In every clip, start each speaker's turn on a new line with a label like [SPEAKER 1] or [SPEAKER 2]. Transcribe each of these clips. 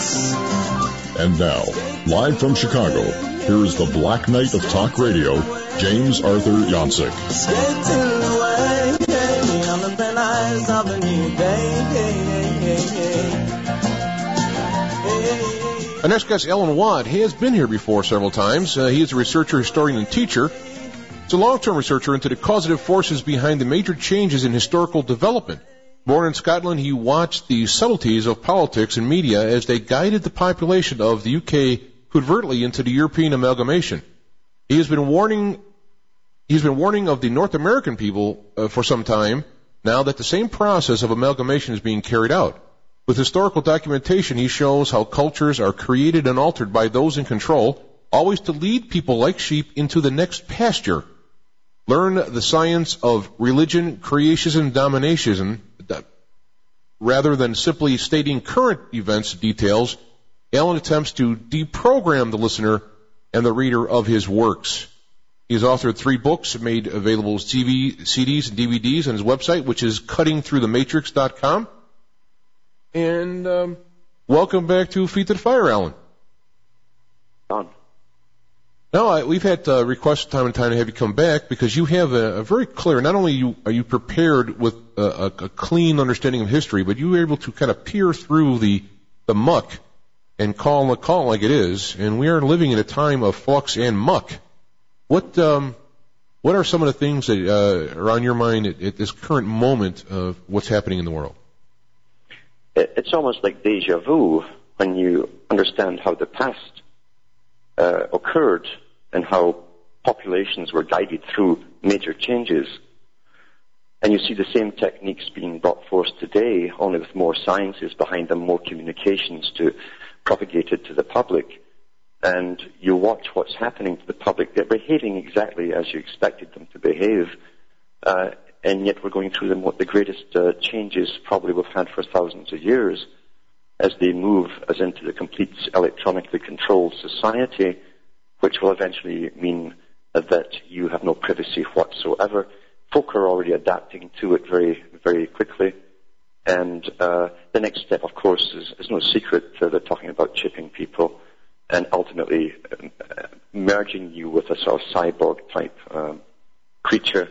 [SPEAKER 1] And now, live from Chicago, here is the Black Knight of Talk Radio, James Arthur Jancic.
[SPEAKER 2] Our next guest, Alan Watt, he has been here before several times. Uh, he is a researcher, historian, and teacher. He's a long-term researcher into the causative forces behind the major changes in historical development. Born in Scotland, he watched the subtleties of politics and media as they guided the population of the UK covertly into the European amalgamation. He has been warning, he's been warning of the North American people uh, for some time now that the same process of amalgamation is being carried out. With historical documentation, he shows how cultures are created and altered by those in control, always to lead people like sheep into the next pasture. Learn the science of religion, creationism, domination, rather than simply stating current events details. Alan attempts to deprogram the listener and the reader of his works. He has authored three books made available as TV, CDs and DVDs on his website, which is cuttingthroughthematrix.com. And um, welcome back to Feet to the Fire, Alan. No, I, we've had uh, requests time and time to have you come back because you have a, a very clear. Not only you, are you prepared with a, a, a clean understanding of history, but you were able to kind of peer through the the muck and call the call like it is. And we are living in a time of flux and muck. What um, what are some of the things that uh, are on your mind at, at this current moment of what's happening in the world?
[SPEAKER 3] It's almost like deja vu when you understand how the past uh, occurred and how populations were guided through major changes. And you see the same techniques being brought forth today, only with more sciences behind them, more communications to propagate it to the public. And you watch what's happening to the public. They're behaving exactly as you expected them to behave. Uh, and yet we're going through them, what the greatest uh, changes probably we've had for thousands of years as they move us into the complete electronically controlled society, which will eventually mean that you have no privacy whatsoever. Folk are already adapting to it very, very quickly. And uh, the next step, of course, is, is no secret. Uh, they're talking about chipping people and ultimately uh, merging you with a sort of cyborg type um, creature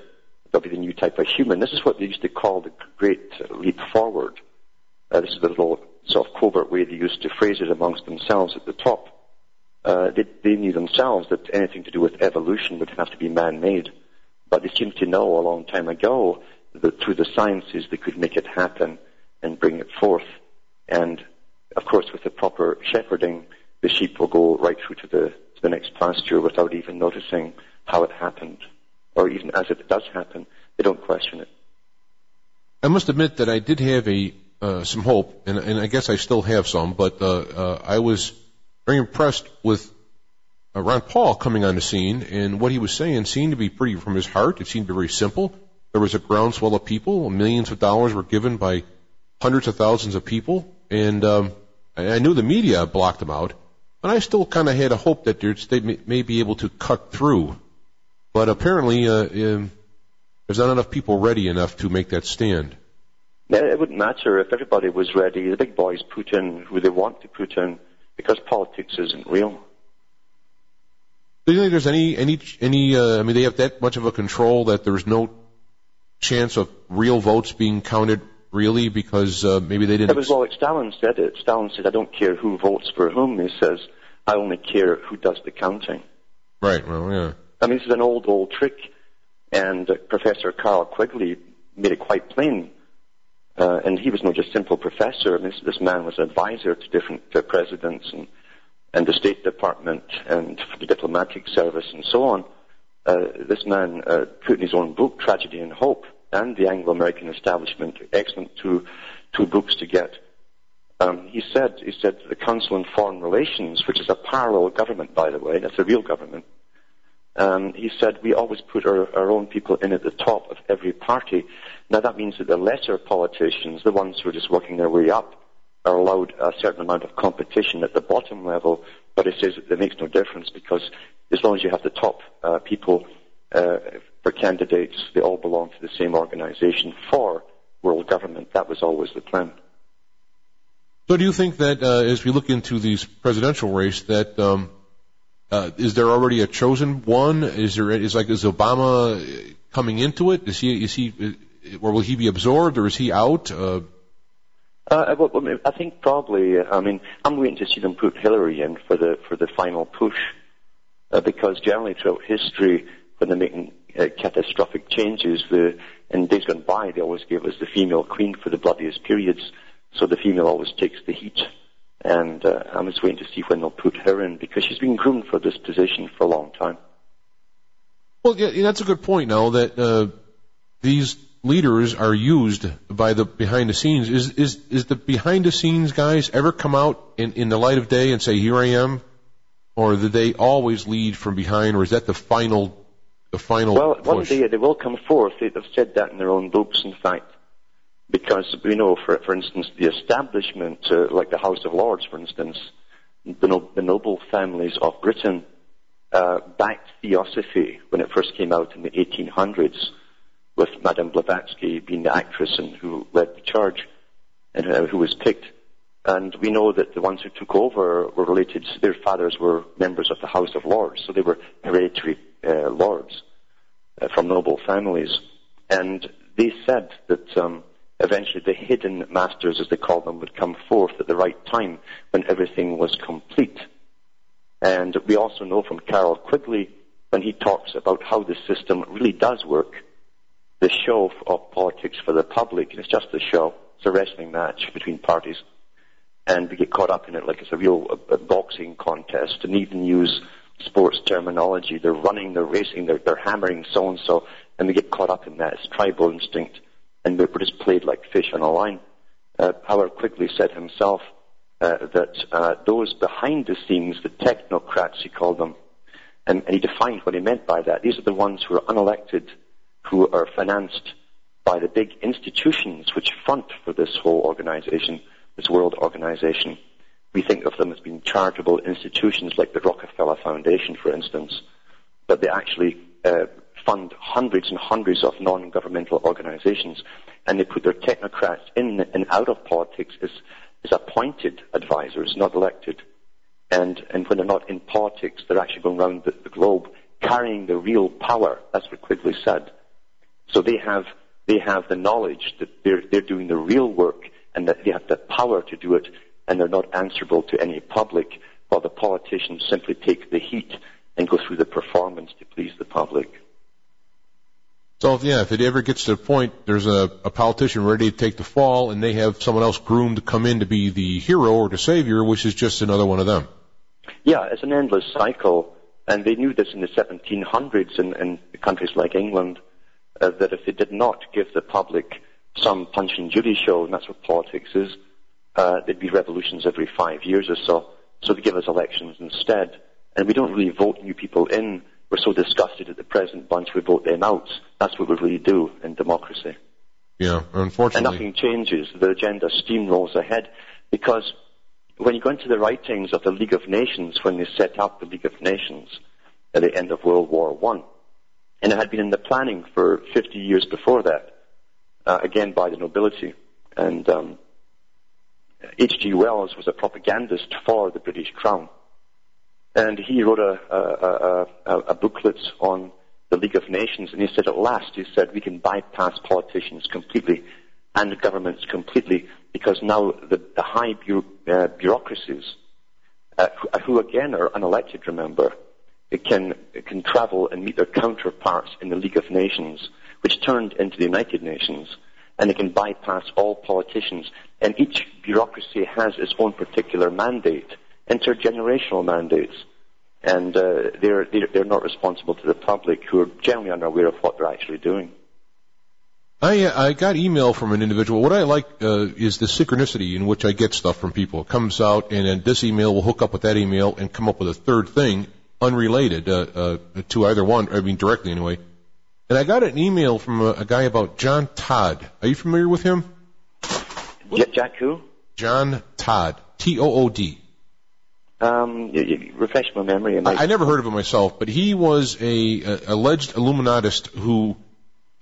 [SPEAKER 3] They'll be the new type of human. This is what they used to call the great leap forward. Uh, this is the little sort of covert way they used to phrase it amongst themselves at the top. Uh, they, they knew themselves that anything to do with evolution would have to be man-made. But they seemed to know a long time ago that through the sciences they could make it happen and bring it forth. And of course, with the proper shepherding, the sheep will go right through to the, to the next pasture without even noticing how it happened or even as it does happen, they don't question it.
[SPEAKER 2] I must admit that I did have a uh, some hope, and, and I guess I still have some, but uh, uh, I was very impressed with uh, Ron Paul coming on the scene, and what he was saying seemed to be pretty from his heart. It seemed very simple. There was a groundswell of people. Millions of dollars were given by hundreds of thousands of people, and um, I knew the media blocked them out, but I still kind of had a hope that they may be able to cut through but apparently, uh, um, there's not enough people ready enough to make that stand.
[SPEAKER 3] It wouldn't matter if everybody was ready. The big boys put in who they want to put in because politics isn't real.
[SPEAKER 2] Do you think there's any any any? Uh, I mean, they have that much of a control that there's no chance of real votes being counted really because uh, maybe they didn't.
[SPEAKER 3] It was well, Stalin said it. Stalin said, "I don't care who votes for whom." He says, "I only care who does the counting."
[SPEAKER 2] Right. Well, yeah.
[SPEAKER 3] I mean, this is an old, old trick, and uh, Professor Carroll Quigley made it quite plain. Uh, and he was not just simple professor. This, this man was advisor to different uh, presidents and, and the State Department and the diplomatic service and so on. Uh, this man uh, put in his own book, Tragedy and Hope, and the Anglo-American Establishment, excellent two, two books to get. Um, he said, he said the Council on Foreign Relations, which is a parallel government, by the way, that's a real government, um, he said we always put our, our own people in at the top of every party. Now that means that the lesser politicians, the ones who are just working their way up, are allowed a certain amount of competition at the bottom level. But he says it makes no difference because as long as you have the top uh, people uh, for candidates, they all belong to the same organization for world government. That was always the plan.
[SPEAKER 2] So do you think that uh, as we look into these presidential race, that um, uh, is there already a chosen one? Is there is like is Obama coming into it? Is he is he or will he be absorbed or is he out? Uh,
[SPEAKER 3] uh, well, I think probably. I mean, I'm waiting to see them put Hillary in for the for the final push, uh, because generally throughout history, when they're making uh, catastrophic changes, the in days gone by, they always gave us the female queen for the bloodiest periods. So the female always takes the heat. And uh, I'm just waiting to see when they'll put her in because she's been groomed for this position for a long time.
[SPEAKER 2] Well, yeah, that's a good point. Now that uh, these leaders are used by the behind the scenes, is is is the behind the scenes guys ever come out in in the light of day and say, "Here I am," or do they always lead from behind, or is that the final the final?
[SPEAKER 3] Well,
[SPEAKER 2] push?
[SPEAKER 3] one day they will come forth. They've said that in their own books, in fact because we know, for, for instance, the establishment, uh, like the House of Lords, for instance, the, no, the noble families of Britain uh, backed Theosophy when it first came out in the 1800s, with Madame Blavatsky being the actress and who led the charge and uh, who was picked. And we know that the ones who took over were related, their fathers were members of the House of Lords, so they were hereditary uh, lords uh, from noble families. And they said that um, eventually the hidden masters, as they call them, would come forth at the right time when everything was complete. And we also know from Carroll Quigley, when he talks about how the system really does work, the show of politics for the public, it's just a show, it's a wrestling match between parties, and we get caught up in it like it's a real a, a boxing contest, and even use sports terminology. They're running, they're racing, they're, they're hammering so and so, and we get caught up in that. It's tribal instinct and we were just played like fish on a line. Uh, Howard Quigley said himself uh, that uh, those behind the scenes, the technocrats, he called them, and, and he defined what he meant by that. These are the ones who are unelected, who are financed by the big institutions which front for this whole organization, this world organization. We think of them as being charitable institutions like the Rockefeller Foundation, for instance, but they actually uh, fund hundreds and hundreds of non-governmental organizations, and they put their technocrats in and out of politics as, as appointed advisors, not elected. And, and when they're not in politics, they're actually going around the, the globe carrying the real power. That's what Quigley said. So they have, they have the knowledge that they're, they're doing the real work and that they have the power to do it and they're not answerable to any public while the politicians simply take the heat and go through the performance to please the public.
[SPEAKER 2] So if, yeah, if it ever gets to the point, there's a, a politician ready to take the fall, and they have someone else groomed to come in to be the hero or the savior, which is just another one of them.
[SPEAKER 3] Yeah, it's an endless cycle, and they knew this in the 1700s in, in countries like England, uh, that if they did not give the public some punch and judy show, and that's what politics is, uh, there'd be revolutions every five years or so. So they give us elections instead, and we don't really vote new people in we're so disgusted at the present bunch, we vote them out. That's what we really do in democracy.
[SPEAKER 2] Yeah, unfortunately.
[SPEAKER 3] And nothing changes. The agenda steamrolls ahead because when you go into the writings of the League of Nations, when they set up the League of Nations at the end of World War One, and it had been in the planning for 50 years before that, uh, again by the nobility, and um, H.G. Wells was a propagandist for the British Crown and he wrote a, a, a, a, booklet on the League of Nations, and he said, at last, he said, we can bypass politicians completely and governments completely because now the, the high bu- uh, bureaucracies, uh, who, who, again are unelected, remember, can, can travel and meet their counterparts in the League of Nations, which turned into the United Nations, and they can bypass all politicians. And each bureaucracy has its own particular mandate intergenerational mandates. And uh, they're, they're not responsible to the public who are generally unaware of what they're actually doing.
[SPEAKER 2] I, uh, I got email from an individual. What I like uh, is the synchronicity in which I get stuff from people. It comes out, and then this email will hook up with that email and come up with a third thing unrelated uh, uh, to either one. I mean, directly anyway. And I got an email from a, a guy about John Todd. Are you familiar with him?
[SPEAKER 3] Jack who?
[SPEAKER 2] John Todd. T O O D.
[SPEAKER 3] Um, you, you refresh my memory.
[SPEAKER 2] I, I never heard of him myself, but he was a, a alleged Illuminatist who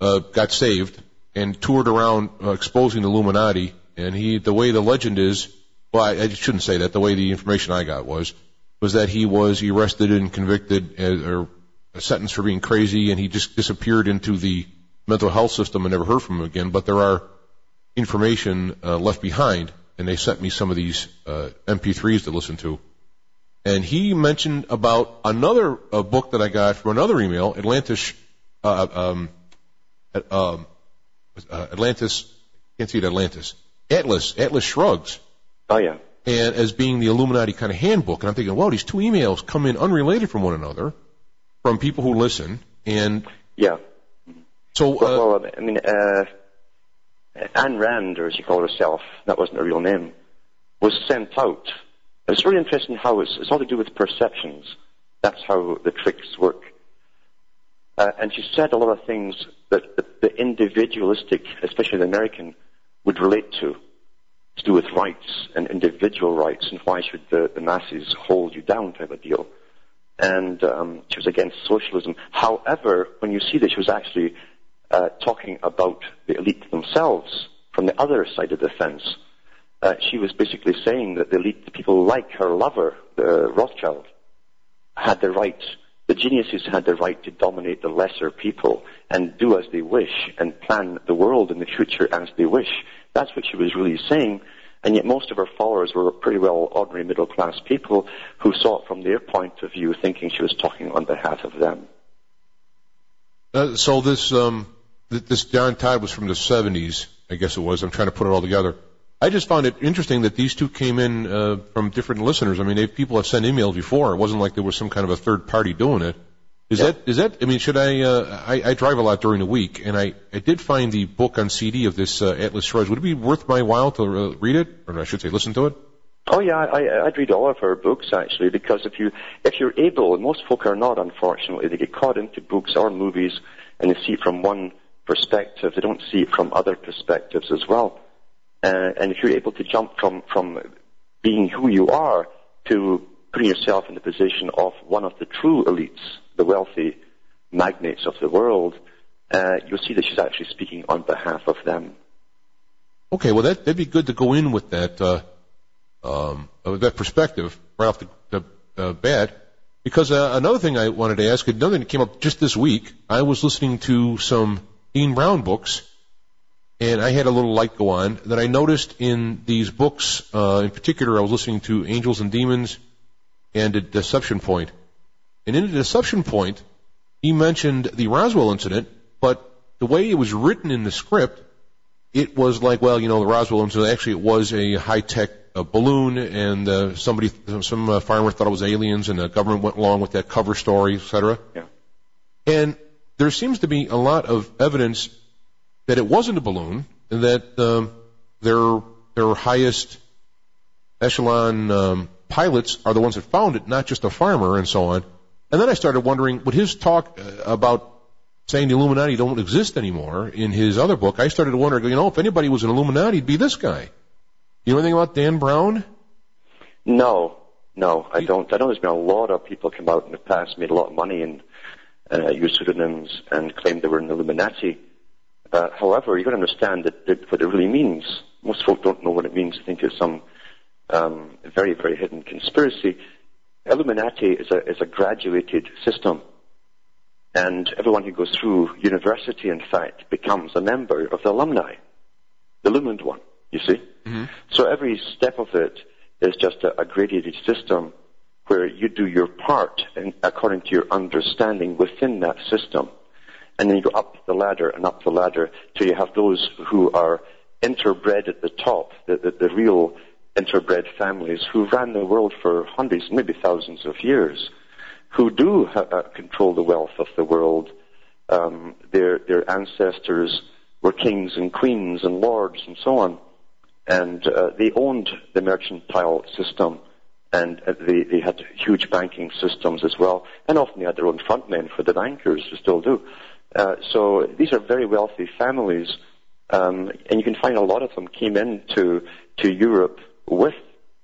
[SPEAKER 2] uh, got saved and toured around uh, exposing the Illuminati. And he, the way the legend is, well, I, I shouldn't say that. The way the information I got was was that he was arrested and convicted as, or sentenced for being crazy, and he just disappeared into the mental health system and never heard from him again. But there are information uh, left behind, and they sent me some of these uh, MP3s to listen to. And he mentioned about another uh, book that I got from another email, Atlantis, uh, um, um, uh, Atlantis, can't see it, Atlantis, Atlas, Atlas Shrugs.
[SPEAKER 3] Oh yeah.
[SPEAKER 2] And as being the Illuminati kind of handbook, and I'm thinking, well, these two emails come in unrelated from one another, from people who listen, and
[SPEAKER 3] yeah.
[SPEAKER 2] So, uh,
[SPEAKER 3] well, well, I mean, uh, Ayn Rand, or as she called herself, that wasn't her real name, was sent out. It's really interesting how it's, it's all to do with perceptions. That's how the tricks work. Uh, and she said a lot of things that the, the individualistic, especially the American, would relate to, to do with rights and individual rights, and why should the, the masses hold you down type of a deal. And um, she was against socialism. However, when you see that she was actually uh, talking about the elite themselves from the other side of the fence, uh, she was basically saying that the elite, people like her lover, the Rothschild, had the right the geniuses had the right to dominate the lesser people and do as they wish and plan the world in the future as they wish. That's what she was really saying. And yet most of her followers were pretty well ordinary middle class people who saw it from their point of view, thinking she was talking on behalf of them.
[SPEAKER 2] Uh, so this um, this John Todd was from the 70s, I guess it was. I'm trying to put it all together. I just found it interesting that these two came in uh, from different listeners. I mean, they, people have sent emails before. It wasn't like there was some kind of a third party doing it. Is that is that? I mean, should I, uh, I? I drive a lot during the week, and I I did find the book on CD of this uh, Atlas Shrugs. Would it be worth my while to uh, read it, or I should say, listen to it?
[SPEAKER 3] Oh yeah, I, I'd read all of her books actually, because if you if you're able, and most folk are not, unfortunately, they get caught into books or movies, and they see it from one perspective. They don't see it from other perspectives as well. Uh, and if you're able to jump from, from being who you are to putting yourself in the position of one of the true elites, the wealthy magnates of the world, uh, you'll see that she's actually speaking on behalf of them.
[SPEAKER 2] Okay, well that, that'd be good to go in with that, uh, um, that perspective right off the, the uh, bat. Because uh, another thing I wanted to ask, another thing that came up just this week, I was listening to some Dan Brown books, and I had a little light go on that I noticed in these books. Uh, in particular, I was listening to Angels and Demons and a Deception Point. And in the Deception Point, he mentioned the Roswell incident, but the way it was written in the script, it was like, well, you know, the Roswell incident actually it was a high-tech uh, balloon, and uh, somebody, some uh, farmer thought it was aliens, and the government went along with that cover story, etc.
[SPEAKER 3] Yeah.
[SPEAKER 2] And there seems to be a lot of evidence that it wasn't a balloon, and that um, their their highest echelon um, pilots are the ones that found it, not just a farmer and so on. And then I started wondering, would his talk uh, about saying the Illuminati don't exist anymore in his other book, I started to wonder, you know, if anybody was an Illuminati, it'd be this guy. You know anything about Dan Brown?
[SPEAKER 3] No, no, I don't. I know there's been a lot of people come out in the past, made a lot of money and uh, used pseudonyms and claimed they were an Illuminati. Uh, however, you've got to understand that, that what it really means. Most folk don't know what it means. Think it's some um, very, very hidden conspiracy. Illuminati is a, is a graduated system. And everyone who goes through university, in fact, becomes a member of the alumni. The illumined one, you see?
[SPEAKER 2] Mm-hmm.
[SPEAKER 3] So every step of it is just a, a graduated system where you do your part in, according to your understanding within that system. And then you go up the ladder and up the ladder till you have those who are interbred at the top, the, the, the real interbred families who ran the world for hundreds, maybe thousands of years, who do ha- uh, control the wealth of the world. Um, their, their ancestors were kings and queens and lords and so on. And uh, they owned the mercantile system and uh, they, they had huge banking systems as well. And often they had their own front men for the bankers, they still do. Uh, so these are very wealthy families, um, and you can find a lot of them came into to Europe with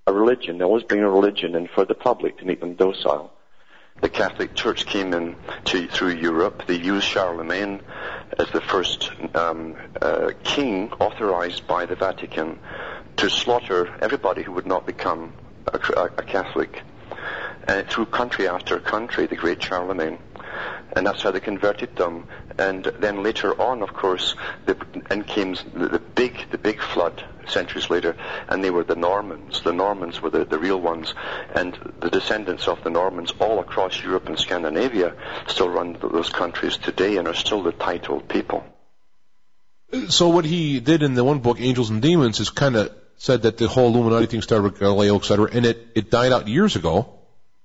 [SPEAKER 3] a religion. They always bring a religion in for the public to make them docile. The Catholic Church came in to, through Europe. They used Charlemagne as the first um, uh, king authorized by the Vatican to slaughter everybody who would not become a, a, a Catholic. Uh, through country after country, the great Charlemagne. And that's how they converted them. And then later on, of course, the, and came the, the big, the big flood centuries later, and they were the Normans. The Normans were the, the real ones, and the descendants of the Normans all across Europe and Scandinavia still run those countries today and are still the titled people.
[SPEAKER 2] So what he did in the one book, Angels and Demons, is kind of said that the whole Illuminati thing started with Galileo, et cetera, and it, it died out years ago,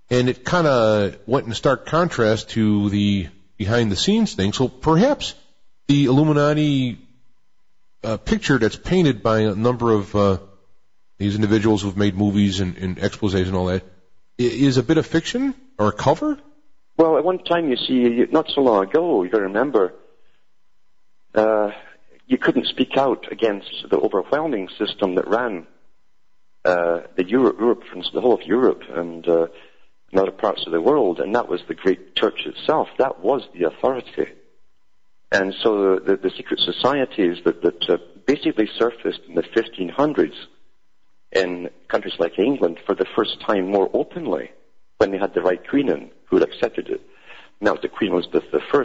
[SPEAKER 2] and it kind of went in stark contrast to the behind the scenes thing. So perhaps the Illuminati uh, picture that's painted by a number of uh, these individuals who've made movies and, and exposés and all that is a bit of fiction or a cover?
[SPEAKER 3] Well, at one time, you see, not so long ago, you remember, uh, you couldn't speak out against the overwhelming system that ran uh, the Europe, Europe, the whole of Europe and uh, and other parts of the world, and that was the great church itself. That was the authority. And so the, the secret societies that, that uh, basically surfaced in the 1500s in countries like England for the first time more openly when they had the right queen in who had accepted it. And that was the Queen Elizabeth I.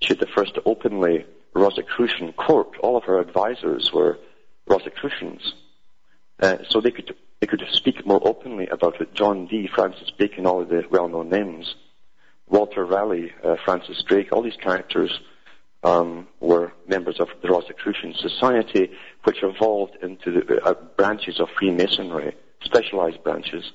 [SPEAKER 3] She had the first openly Rosicrucian court. All of her advisors were Rosicrucians. Uh, so they could they could speak more openly about it. John Dee, Francis Bacon, all of the well-known names. Walter Raleigh, uh, Francis Drake, all these characters um, were members of the Rosicrucian Society, which evolved into the, uh, branches of Freemasonry, specialized branches,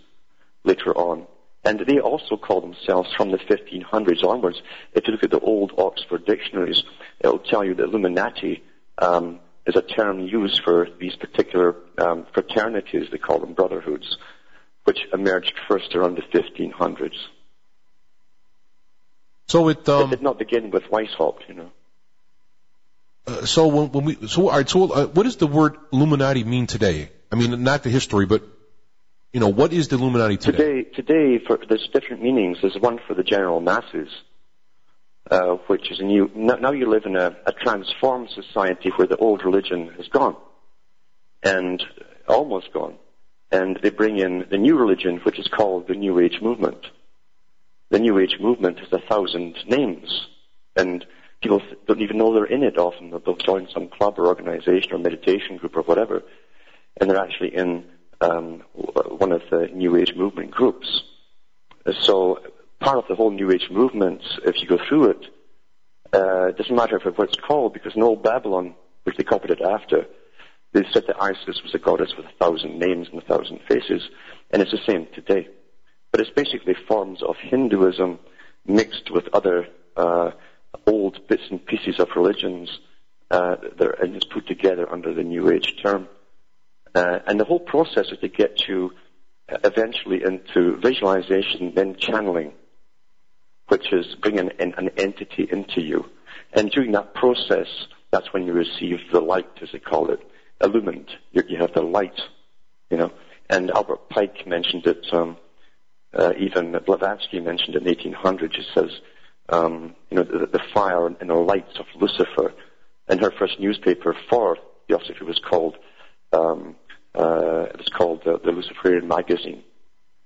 [SPEAKER 3] later on. And they also call themselves from the 1500s onwards. If you look at the old Oxford dictionaries, it'll tell you that Illuminati um, is a term used for these particular um, fraternities, they call them brotherhoods, which emerged first around the 1500s.
[SPEAKER 2] So it, um,
[SPEAKER 3] it did not begin with Weishaupt, you know.
[SPEAKER 2] Uh, so when, when, we so all right, so uh, what does the word Illuminati mean today? I mean, not the history, but you know, what is the Illuminati today?
[SPEAKER 3] Today, today, for, there's different meanings. There's one for the general masses, uh, which is a new. Now you live in a, a transformed society where the old religion has gone, and almost gone, and they bring in the new religion, which is called the New Age movement. The New Age movement has a thousand names, and people don't even know they're in it often. They'll join some club or organization or meditation group or whatever, and they're actually in um, one of the New Age movement groups. So part of the whole New Age movement, if you go through it, uh, it doesn't matter if what it's called because in old Babylon, which they copied it after, they said that Isis was a goddess with a thousand names and a thousand faces, and it's the same today. But it's basically forms of Hinduism mixed with other uh, old bits and pieces of religions uh, that are, and it's put together under the New Age term. Uh, and the whole process is to get you uh, eventually into visualization, then channeling, which is bringing an, entity into you. And during that process, that's when you receive the light, as they call it, illumined. You, you have the light, you know. And Albert Pike mentioned it. Um, uh, even Blavatsky mentioned it in 1800. He says um, you know, the, the fire and the lights of Lucifer. And her first newspaper for Theosophy was called, um, uh, it was called uh, the Luciferian Magazine.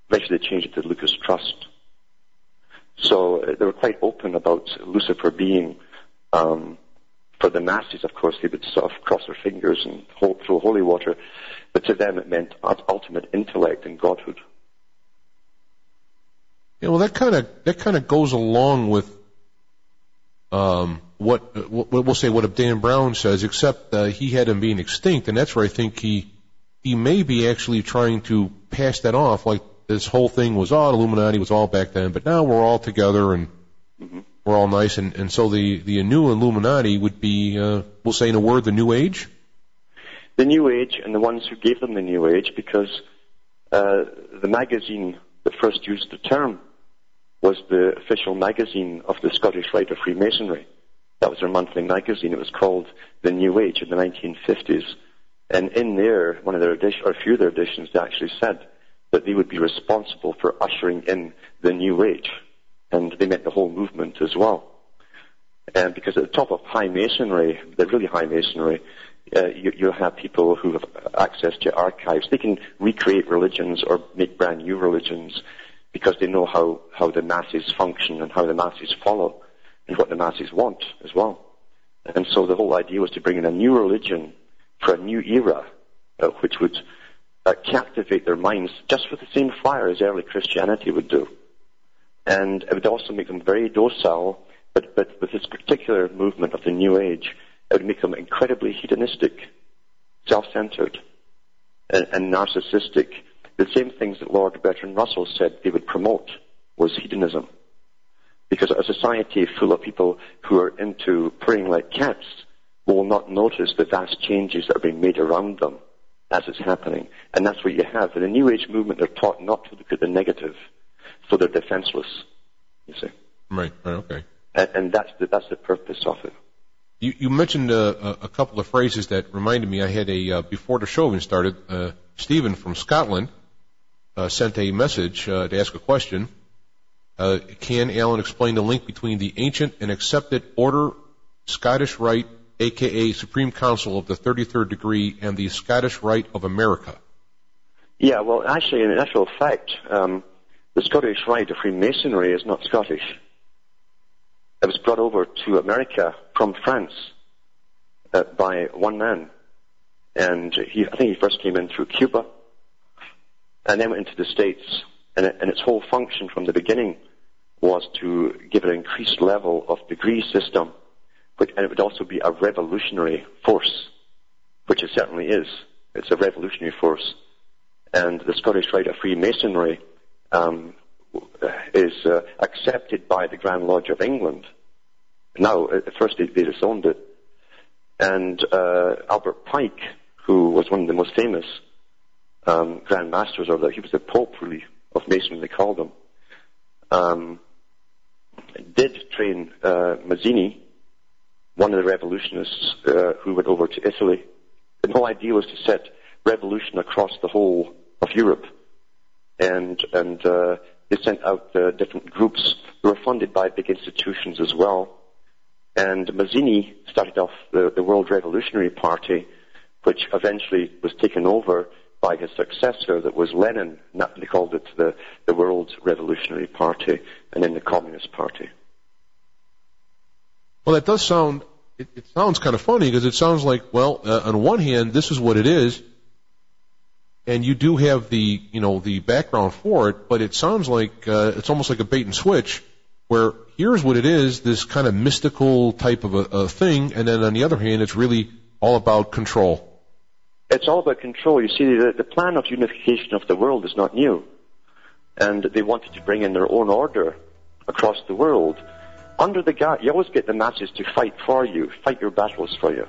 [SPEAKER 3] Eventually they changed it to Lucis Trust. So uh, they were quite open about Lucifer being, um, for the masses, of course, they would sort of cross their fingers and hold, throw holy water, but to them it meant ultimate intellect and godhood.
[SPEAKER 2] Yeah, well, that kind of that kind of goes along with um, what, what we'll say what Dan Brown says, except uh, he had him being extinct, and that's where I think he he may be actually trying to pass that off, like this whole thing was all Illuminati was all back then, but now we're all together and mm-hmm. we're all nice, and and so the the new Illuminati would be, uh, we'll say in a word, the New Age.
[SPEAKER 3] The New Age, and the ones who gave them the New Age, because uh, the magazine that first used the term was the official magazine of the Scottish Rite of Freemasonry. That was their monthly magazine. It was called The New Age in the 1950s. And in there, one of their editions, or a few of their editions, they actually said that they would be responsible for ushering in the New Age. And they meant the whole movement as well. And because at the top of high masonry, the really high masonry, uh, you, you have people who have access to archives. They can recreate religions or make brand new religions because they know how, how the masses function and how the masses follow and what the masses want as well. And so the whole idea was to bring in a new religion for a new era, uh, which would uh, captivate their minds just with the same fire as early Christianity would do. And it would also make them very docile, but, but with this particular movement of the New Age, it would make them incredibly hedonistic, self-centered, and, and narcissistic. The same things that Lord Bertrand Russell said they would promote was hedonism. Because a society full of people who are into praying like cats will not notice the vast changes that are being made around them as it's happening. And that's what you have. In the New Age movement, they're taught not to look at the negative, so they're defenseless, you see.
[SPEAKER 2] Right, right, okay.
[SPEAKER 3] And, and that's, the, that's the purpose of it.
[SPEAKER 2] You, you mentioned uh, a couple of phrases that reminded me. I had a, uh, before the show even started, uh, Stephen from Scotland uh, sent a message uh, to ask a question. Uh, can Alan explain the link between the ancient and accepted order Scottish Rite, aka Supreme Council of the 33rd degree, and the Scottish Rite of America?
[SPEAKER 3] Yeah, well, actually, in actual fact, um, the Scottish Rite of Freemasonry is not Scottish. It was brought over to America from France uh, by one man, and he, I think he first came in through Cuba, and then went into the States, and, it, and its whole function from the beginning was to give an increased level of degree system, but, and it would also be a revolutionary force, which it certainly is. It's a revolutionary force. And the Scottish Rite of Freemasonry um, is uh, accepted by the Grand Lodge of England. Now, at first they, they disowned it. And uh, Albert Pike, who was one of the most famous um, Grand Masters, or the, he was the Pope, really, of Masonry, they called him, um, did train uh, Mazzini, one of the revolutionists uh, who went over to Italy. The whole idea was to set revolution across the whole of Europe, and and uh, they sent out uh, different groups who were funded by big institutions as well. And Mazzini started off the, the World Revolutionary Party, which eventually was taken over by his successor that was Lenin. They called it the, the World Revolutionary Party and then the Communist Party.
[SPEAKER 2] Well, that does sound, it, it sounds kind of funny because it sounds like, well, uh, on one hand, this is what it is, and you do have the, you know, the background for it, but it sounds like, uh, it's almost like a bait and switch where here's what it is, this kind of mystical type of a, a thing, and then on the other hand, it's really all about control.
[SPEAKER 3] It's all about control. You see, the, the plan of unification of the world is not new. And they wanted to bring in their own order across the world. Under the guise, you always get the masses to fight for you, fight your battles for you.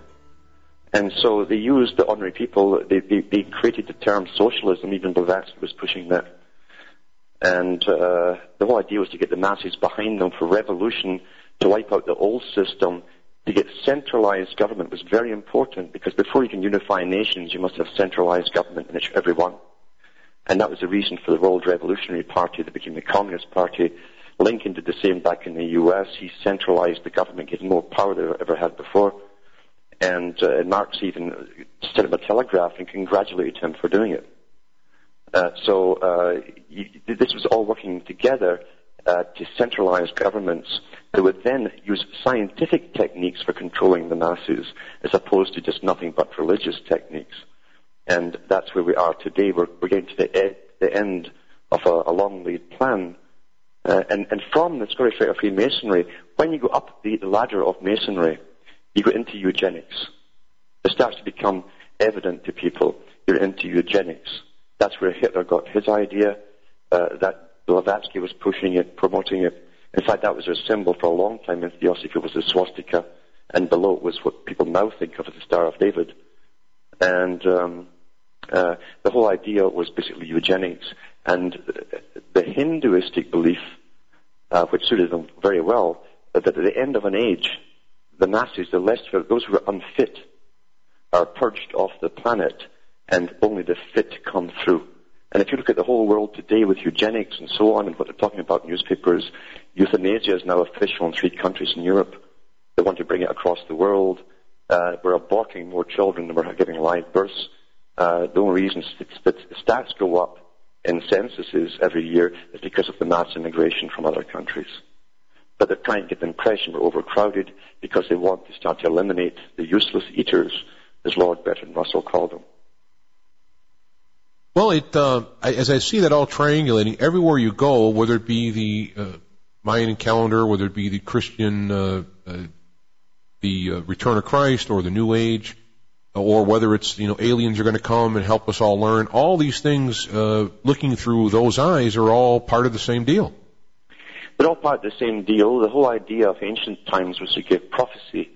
[SPEAKER 3] And so they used the ordinary people, they, they, they created the term socialism, even Blavatsky was pushing that. And uh, the whole idea was to get the masses behind them for revolution, to wipe out the old system, to get centralized government was very important because before you can unify nations, you must have centralized government in each, every one. And that was the reason for the World Revolutionary Party that became the Communist Party. Lincoln did the same back in the U.S. He centralized the government, getting more power than ever had before. And, uh, Marx even sent him a telegraph and congratulated him for doing it. Uh, so uh, you, this was all working together uh, to centralize governments that would then use scientific techniques for controlling the masses as opposed to just nothing but religious techniques. And that's where we are today. We're, we're getting to the, the end of a, a long laid plan. Uh, and, and from the Scottish Rite of Freemasonry, when you go up the, the ladder of Masonry, you go into eugenics. It starts to become evident to people you're into eugenics. That's where Hitler got his idea. Uh, that Blavatsky was pushing it, promoting it. In fact, that was a symbol for a long time in Theosophy was the swastika, and below it was what people now think of as the Star of David. And um, uh, the whole idea was basically eugenics. And the Hinduistic belief, uh, which suited them very well, that at the end of an age, the masses, the less, those who are unfit, are purged off the planet and only the fit come through. And if you look at the whole world today with eugenics and so on and what they're talking about in newspapers, euthanasia is now official in three countries in Europe. They want to bring it across the world. Uh, we're aborting more children than we're giving live births. Uh, the only reason st- stats go up in censuses every year is because of the mass immigration from other countries. But they're trying to get the impression we're overcrowded because they want to start to eliminate the useless eaters, as Lord Bertrand Russell called them.
[SPEAKER 2] Well, it uh, as I see that all triangulating everywhere you go, whether it be the uh, Mayan calendar, whether it be the Christian, uh, uh, the uh, Return of Christ, or the New Age, or whether it's you know aliens are going to come and help us all learn. All these things, uh, looking through those eyes, are all part of the same deal.
[SPEAKER 3] They're all part of the same deal. The whole idea of ancient times was to give prophecy,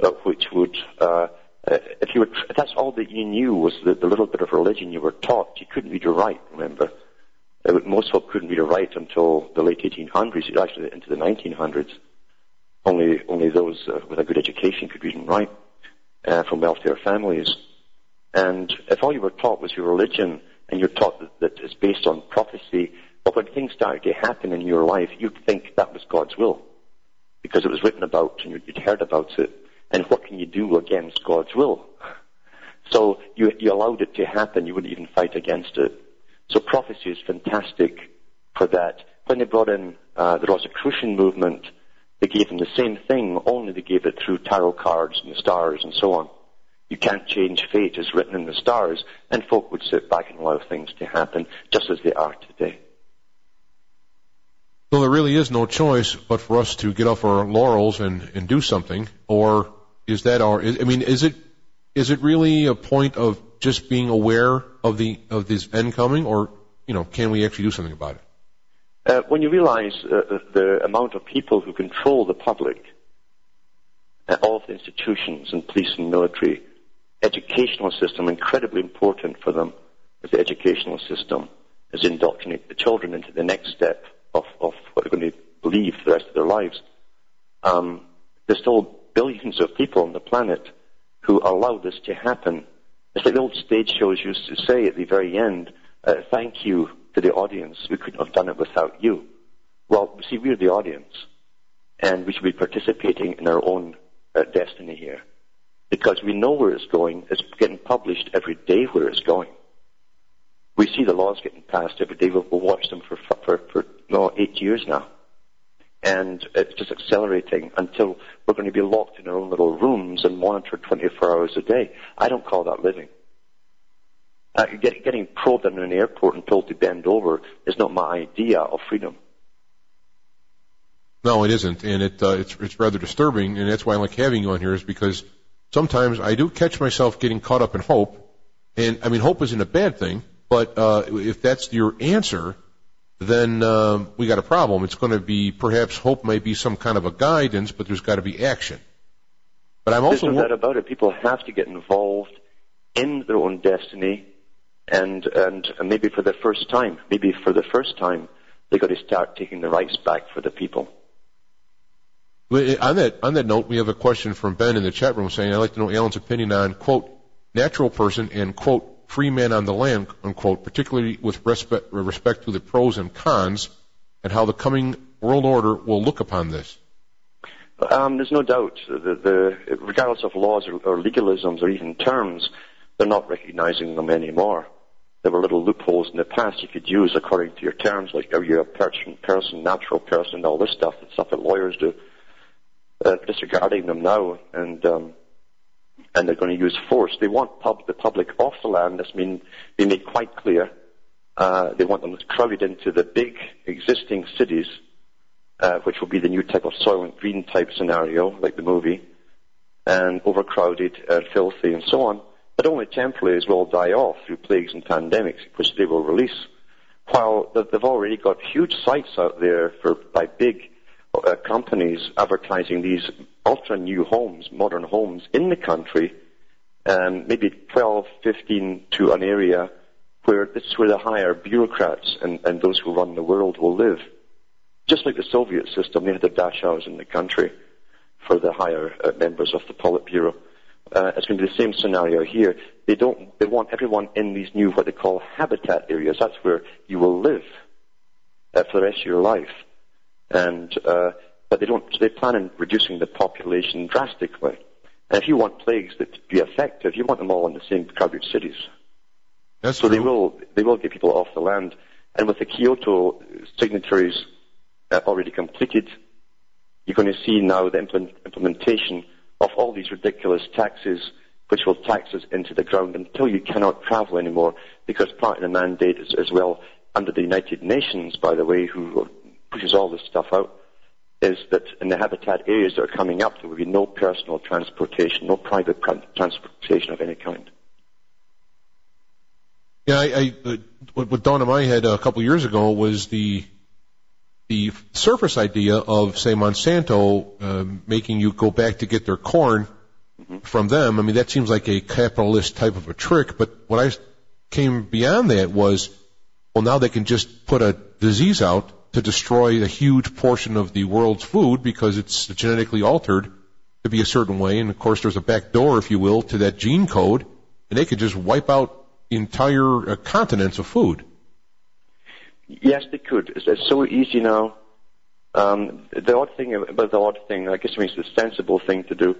[SPEAKER 3] uh, which would, uh, uh, if you were, if that's all that you knew was the, the little bit of religion you were taught, you couldn't read or write. Remember, uh, most folk couldn't read or write until the late 1800s, actually into the 1900s. Only, only those uh, with a good education could read and write uh, from wealthier families. And if all you were taught was your religion, and you're taught that, that it's based on prophecy, but when things started to happen in your life, you'd think that was God's will. Because it was written about and you'd heard about it. And what can you do against God's will? So you, you allowed it to happen. You wouldn't even fight against it. So prophecy is fantastic for that. When they brought in uh, the Rosicrucian movement, they gave them the same thing, only they gave it through tarot cards and the stars and so on. You can't change fate as written in the stars, and folk would sit back and allow things to happen just as they are today.
[SPEAKER 2] Well, there really is no choice but for us to get off our laurels and, and do something, or is that our? I mean, is it is it really a point of just being aware of the of this end coming, or you know, can we actually do something about it?
[SPEAKER 3] Uh, when you realize uh, the amount of people who control the public, uh, all of the institutions and police and military, educational system, incredibly important for them is the educational system, is indoctrinate the children into the next step of, of what they're going to believe for the rest of their lives. Um, there's still billions of people on the planet who allow this to happen. It's like the old stage shows used to say at the very end, uh, thank you to the audience. We couldn't have done it without you. Well, see, we're the audience, and we should be participating in our own uh, destiny here. Because we know where it's going. It's getting published every day where it's going. We see the laws getting passed every day. We've watched watch them for, for, for no, eight years now. And it's just accelerating until we're going to be locked in our own little rooms and monitored 24 hours a day. I don't call that living. Uh, get, getting probed in an airport and told to bend over is not my idea of freedom.
[SPEAKER 2] No, it isn't, and it, uh, it's it's rather disturbing, and that's why I like having you on here is because sometimes I do catch myself getting caught up in hope, and I mean hope isn't a bad thing, but uh, if that's your answer, then uh, we got a problem. It's going to be perhaps hope might be some kind of a guidance, but there's got to be action. But I'm also
[SPEAKER 3] there's no doubt about it. People have to get involved in their own destiny and, and maybe for the first time, maybe for the first time, they've got to start taking the rights back for the people.
[SPEAKER 2] On that, on that note, we have a question from Ben in the chat room saying, I'd like to know Alan's opinion on, quote, natural person and, quote, free man on the land, unquote, particularly with respect, respect to the pros and cons and how the coming world order will look upon this.
[SPEAKER 3] Um, there's no doubt. The, the, regardless of laws or, or legalisms or even terms, they're not recognizing them anymore. There were little loopholes in the past you could use according to your terms, like are you a person, person natural person, all this stuff, the stuff that lawyers do. Uh, disregarding them now, and um, and they're going to use force. They want pub- the public off the land. That's been, made quite clear. Uh, they want them crowded into the big existing cities, uh, which will be the new type of Soylent Green type scenario, like the movie, and overcrowded, uh, filthy, and so on but only temporarily as will die off through plagues and pandemics, which they will release. While they've already got huge sites out there for by big uh, companies advertising these ultra new homes, modern homes in the country, um, maybe 12, 15 to an area where this is where the higher bureaucrats and, and those who run the world will live. Just like the Soviet system, they had the dachas in the country for the higher uh, members of the Politburo uh, it's going to be the same scenario here. They don't. They want everyone in these new what they call habitat areas. That's where you will live uh, for the rest of your life. And uh, but they don't. They plan on reducing the population drastically. And if you want plagues that to be effective, you want them all in the same crowded cities.
[SPEAKER 2] That's
[SPEAKER 3] so
[SPEAKER 2] true.
[SPEAKER 3] they will they will get people off the land. And with the Kyoto signatories uh, already completed, you're going to see now the implement, implementation of all these ridiculous taxes, which will tax us into the ground until you cannot travel anymore. Because part of the mandate is as well under the United Nations, by the way, who pushes all this stuff out, is that in the habitat areas that are coming up, there will be no personal transportation, no private transportation of any kind.
[SPEAKER 2] Yeah, I, I uh, what, what dawned in my head a couple of years ago was the the surface idea of say Monsanto uh, making you go back to get their corn mm-hmm. from them. I mean, that seems like a capitalist type of a trick. But what I came beyond that was, well, now they can just put a disease out to destroy a huge portion of the world's food because it's genetically altered to be a certain way. And of course, there's a back door, if you will, to that gene code, and they could just wipe out entire uh, continents of food.
[SPEAKER 3] Yes, they could. It's, it's so easy now. Um, the odd thing about the odd thing, I guess, means the sensible thing to do.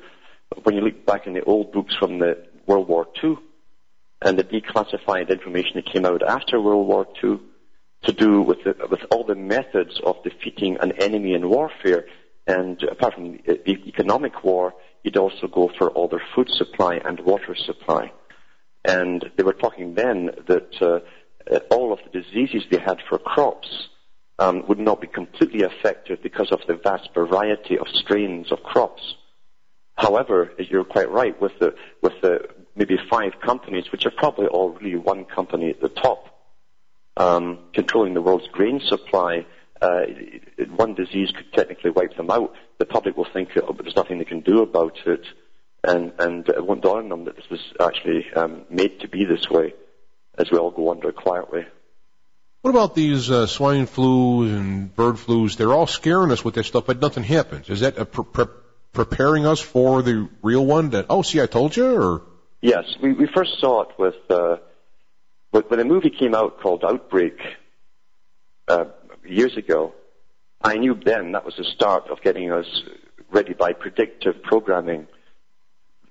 [SPEAKER 3] When you look back in the old books from the World War II and the declassified information that came out after World War II, to do with the, with all the methods of defeating an enemy in warfare, and apart from the economic war, you'd also go for all their food supply and water supply. And they were talking then that uh, all of the diseases they had for crops um, would not be completely effective because of the vast variety of strains of crops. However, you're quite right with the with the maybe five companies, which are probably all really one company at the top, um, controlling the world's grain supply. Uh, one disease could technically wipe them out. The public will think oh, there's nothing they can do about it and, and it won't dawn on them that this was actually um, made to be this way as we all go under quietly.
[SPEAKER 2] What about these uh, swine flus and bird flus? They're all scaring us with this stuff, but nothing happens. Is that pre- pre- preparing us for the real one? That oh, see, I told you, or
[SPEAKER 3] yes, we we first saw it with uh, when a movie came out called Outbreak uh, years ago. I knew then that was the start of getting us ready by predictive programming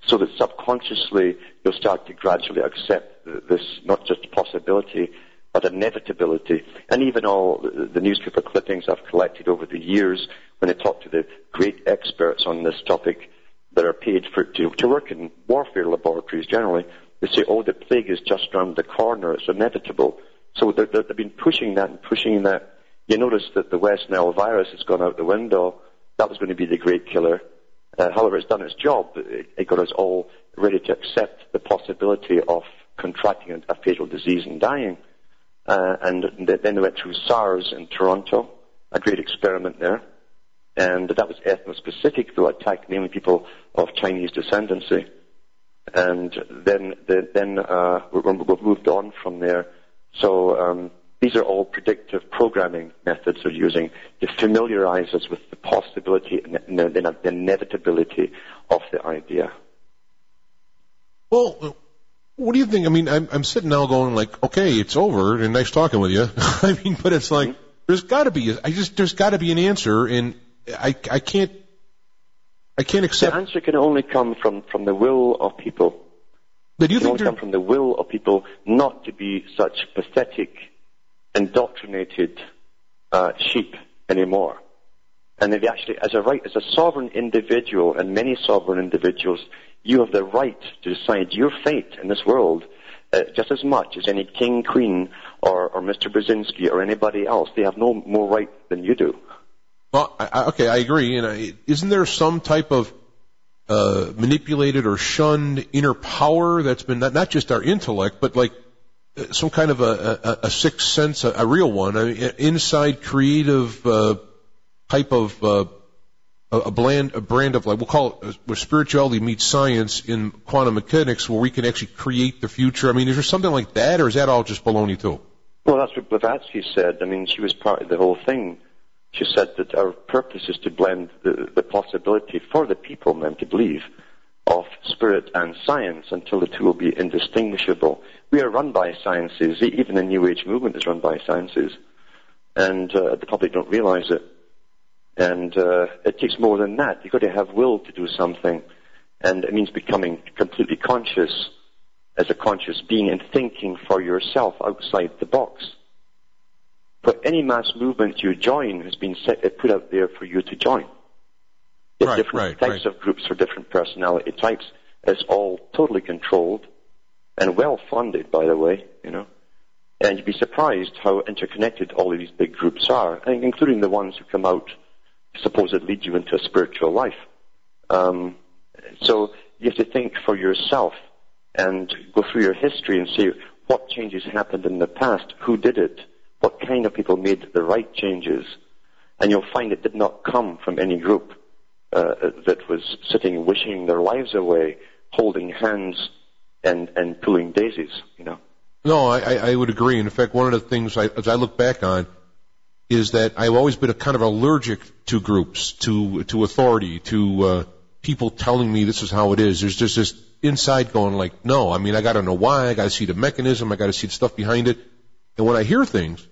[SPEAKER 3] so that subconsciously you'll start to gradually accept this not just possibility, but inevitability. And even all the newspaper clippings I've collected over the years when I talk to the great experts on this topic that are paid for to, to work in warfare laboratories generally, they say, oh, the plague is just around the corner, it's inevitable. So they've been pushing that and pushing that. You notice that the West Nile virus has gone out the window. That was going to be the great killer. Uh, however, it's done its job. It, it, got us all ready to accept the possibility of contracting a, fatal disease and dying. Uh, and then they went through SARS in Toronto, a great experiment there. And that was ethno-specific, though attacked mainly people of Chinese descendancy. And then, the, then uh, we've moved on from there. So um, these are all predictive programming methods they're using to familiarize us with the possibility and the inevitability of the idea.
[SPEAKER 2] Well, what do you think? I mean, I'm, I'm sitting now going like, okay, it's over, and nice talking with you. I mean, but it's like, there's got to be, I just, there's got to be an answer, and I, I can't, I can't accept.
[SPEAKER 3] The answer can only come from from the will of people.
[SPEAKER 2] But do you
[SPEAKER 3] it
[SPEAKER 2] think
[SPEAKER 3] can only come from the will of people not to be such pathetic indoctrinated uh, sheep anymore. And they actually, as a right, as a sovereign individual, and many sovereign individuals, you have the right to decide your fate in this world uh, just as much as any king, queen, or, or Mr. Brzezinski or anybody else. They have no more right than you do.
[SPEAKER 2] Well, I, okay, I agree. And I, isn't there some type of uh, manipulated or shunned inner power that's been not, not just our intellect, but like some kind of a, a, a sixth sense, a, a real one, I mean, inside creative uh, type of uh, a blend, a brand of like we'll call it uh, where spirituality meets science in quantum mechanics, where we can actually create the future. I mean, is there something like that, or is that all just baloney too?
[SPEAKER 3] Well, that's what Blavatsky said. I mean, she was part of the whole thing. She said that our purpose is to blend the, the possibility for the people meant to believe of spirit and science until the two will be indistinguishable. We are run by sciences. Even the New Age movement is run by sciences. And uh, the public don't realize it. And uh, it takes more than that. You've got to have will to do something. And it means becoming completely conscious as a conscious being and thinking for yourself outside the box. But any mass movement you join has been set, put out there for you to join.
[SPEAKER 2] Right,
[SPEAKER 3] different
[SPEAKER 2] right,
[SPEAKER 3] types
[SPEAKER 2] right.
[SPEAKER 3] of groups for different personality types. It's all totally controlled and well funded, by the way, you know. And you'd be surprised how interconnected all of these big groups are, including the ones who come out supposedly lead you into a spiritual life. Um, so you have to think for yourself and go through your history and see what changes happened in the past, who did it, what kind of people made the right changes, and you'll find it did not come from any group uh, that was sitting wishing their lives away, holding hands and and pulling daisies, you know.
[SPEAKER 2] No, I, I I would agree. In fact, one of the things I, as I look back on is that I've always been a kind of allergic to groups, to to authority, to uh, people telling me this is how it is. There's just this inside going like, no. I mean, I got to know why. I got to see the mechanism. I got to see the stuff behind it. And when I hear things,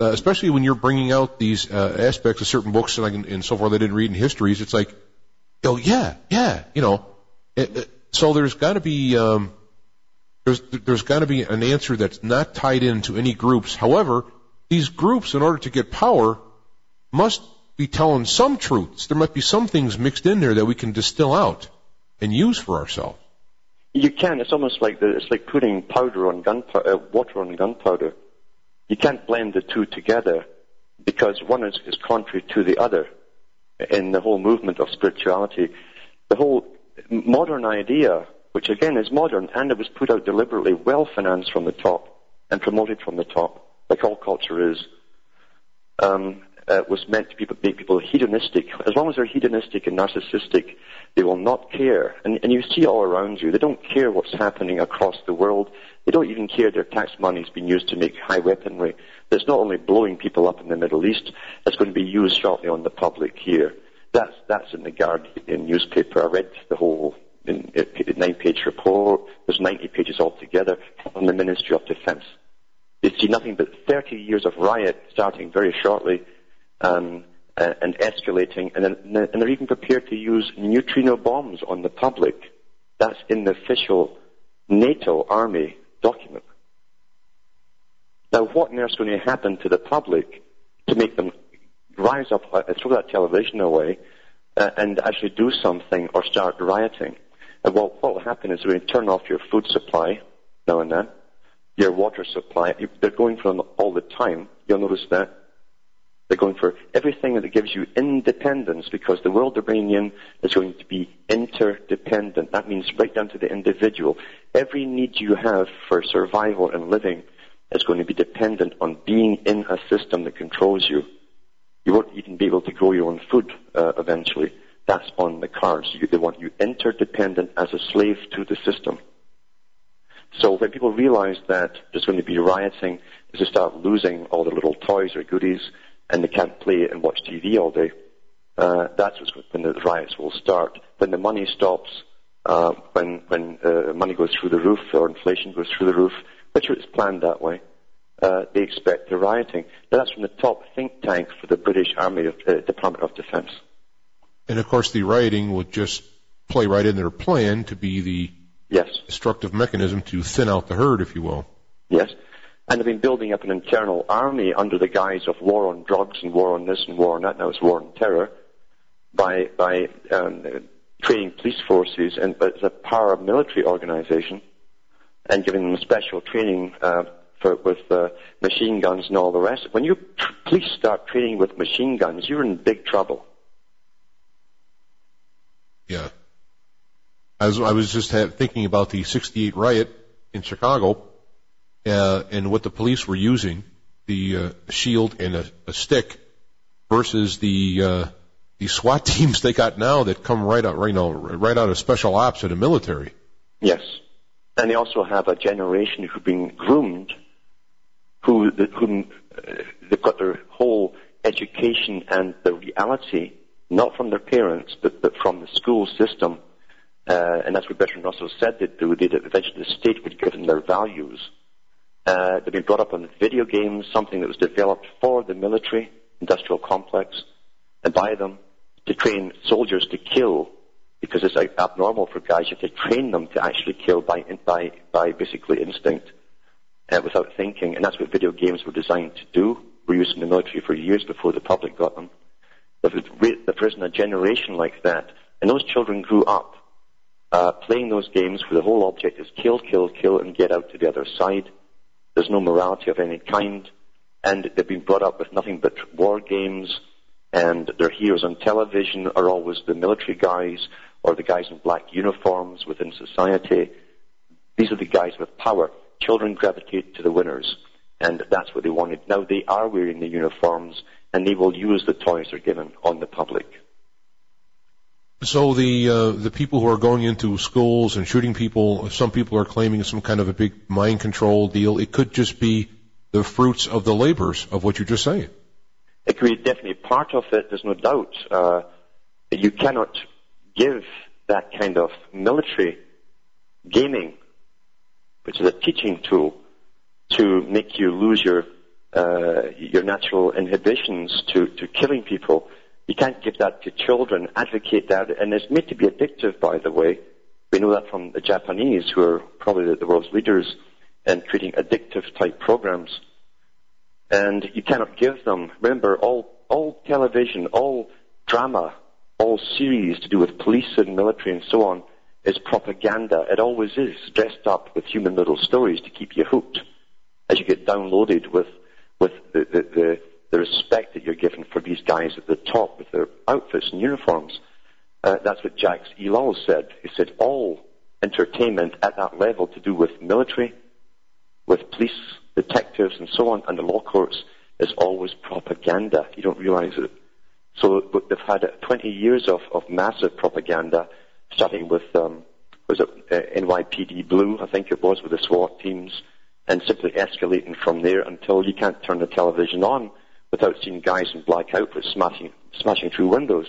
[SPEAKER 2] uh, especially when you're bringing out these uh, aspects of certain books and, I can, and so forth I didn't read in histories, it's like, oh yeah, yeah, you know. It, it, so there's got to be. Um, there's there's got to be an answer that's not tied into any groups. However, these groups, in order to get power, must be telling some truths. There might be some things mixed in there that we can distill out and use for ourselves.
[SPEAKER 3] You can. It's almost like the, it's like putting powder on gunpowder, uh, water on gunpowder. You can't blend the two together because one is, is contrary to the other in the whole movement of spirituality. The whole modern idea, which again is modern and it was put out deliberately, well financed from the top and promoted from the top, like all culture is, um, uh, was meant to be, make people hedonistic. As long as they're hedonistic and narcissistic, they will not care. And, and you see all around you, they don't care what's happening across the world. They don't even care their tax money is being used to make high weaponry. That's not only blowing people up in the Middle East, it's going to be used shortly on the public here. That's, that's in the Guardian newspaper. I read the whole in, in, nine-page report. There's 90 pages altogether on the Ministry of Defense. They see nothing but 30 years of riot starting very shortly um, uh, and escalating, and, then, and they're even prepared to use neutrino bombs on the public. That's in the official NATO army document. Now, what on earth's going to happen to the public to make them rise up, uh, throw that television away, uh, and actually do something or start rioting? And what will happen is you turn off your food supply now and then, your water supply, they're going for them all the time. You'll notice that. They're going for everything that gives you independence because the world they're bringing in is going to be interdependent. That means right down to the individual. Every need you have for survival and living is going to be dependent on being in a system that controls you. You won't even be able to grow your own food uh, eventually. That's on the cards. You, they want you interdependent as a slave to the system. So when people realize that there's going to be rioting, is they start losing all their little toys or goodies, and they can't play and watch TV all day. Uh, that's when the riots will start. When the money stops, uh, when when uh, money goes through the roof or inflation goes through the roof, which is planned that way, uh, they expect the rioting. Now, that's from the top think tank for the British Army of, uh, Department of Defence.
[SPEAKER 2] And of course, the rioting would just play right in their plan to be the
[SPEAKER 3] Yes.
[SPEAKER 2] destructive mechanism to thin out the herd, if you will.
[SPEAKER 3] Yes. And they've been building up an internal army under the guise of war on drugs and war on this and war on that. Now it's war on terror by by um, training police forces and but it's a paramilitary organization and giving them special training uh, for with uh, machine guns and all the rest. When you tr- police start training with machine guns, you're in big trouble.
[SPEAKER 2] Yeah. I was, I was just thinking about the 68 riot in Chicago, uh, and what the police were using, the, uh, shield and a, a stick versus the, uh, the SWAT teams they got now that come right out, right now, right out of special ops of the military.
[SPEAKER 3] Yes. And they also have a generation who've been groomed, who, whom uh, they've got their whole education and the reality, not from their parents, but, but from the school system. Uh, and that's what Bertrand Russell said. They'd eventually the state would give them their values. Uh, they've been brought up on video games, something that was developed for the military industrial complex, and by them to train soldiers to kill because it's like, abnormal for guys. Have to train them to actually kill by by by basically instinct, uh, without thinking, and that's what video games were designed to do. Were used in the military for years before the public got them. But if there isn't a generation like that, and those children grew up uh, playing those games where the whole object is kill, kill, kill, and get out to the other side. There's no morality of any kind, and they've been brought up with nothing but war games, and their heroes on television are always the military guys or the guys in black uniforms within society. These are the guys with power. Children gravitate to the winners, and that's what they wanted. Now they are wearing the uniforms, and they will use the toys they're given on the public.
[SPEAKER 2] So the uh, the people who are going into schools and shooting people, some people are claiming some kind of a big mind control deal. It could just be the fruits of the labors of what you're just saying.
[SPEAKER 3] It could be definitely part of it. There's no doubt. Uh, you cannot give that kind of military gaming, which is a teaching tool, to make you lose your uh, your natural inhibitions to, to killing people you can't give that to children, advocate that, and it's made to be addictive, by the way. We know that from the Japanese, who are probably the world's leaders in creating addictive type programs. And you cannot give them, remember, all, all television, all drama, all series to do with police and military and so on is propaganda. It always is, dressed up with human little stories to keep you hooked as you get downloaded with, with the, the, the the respect that you're given for these guys at the top with their outfits and uniforms. Uh, that's what Jacques Ellul said. He said all entertainment at that level to do with military, with police, detectives, and so on, and the law courts is always propaganda. You don't realize it. So they've had 20 years of, of massive propaganda, starting with um, was it uh, NYPD Blue, I think it was, with the SWAT teams, and simply escalating from there until you can't turn the television on without seeing guys in black outfits smashing, smashing through windows.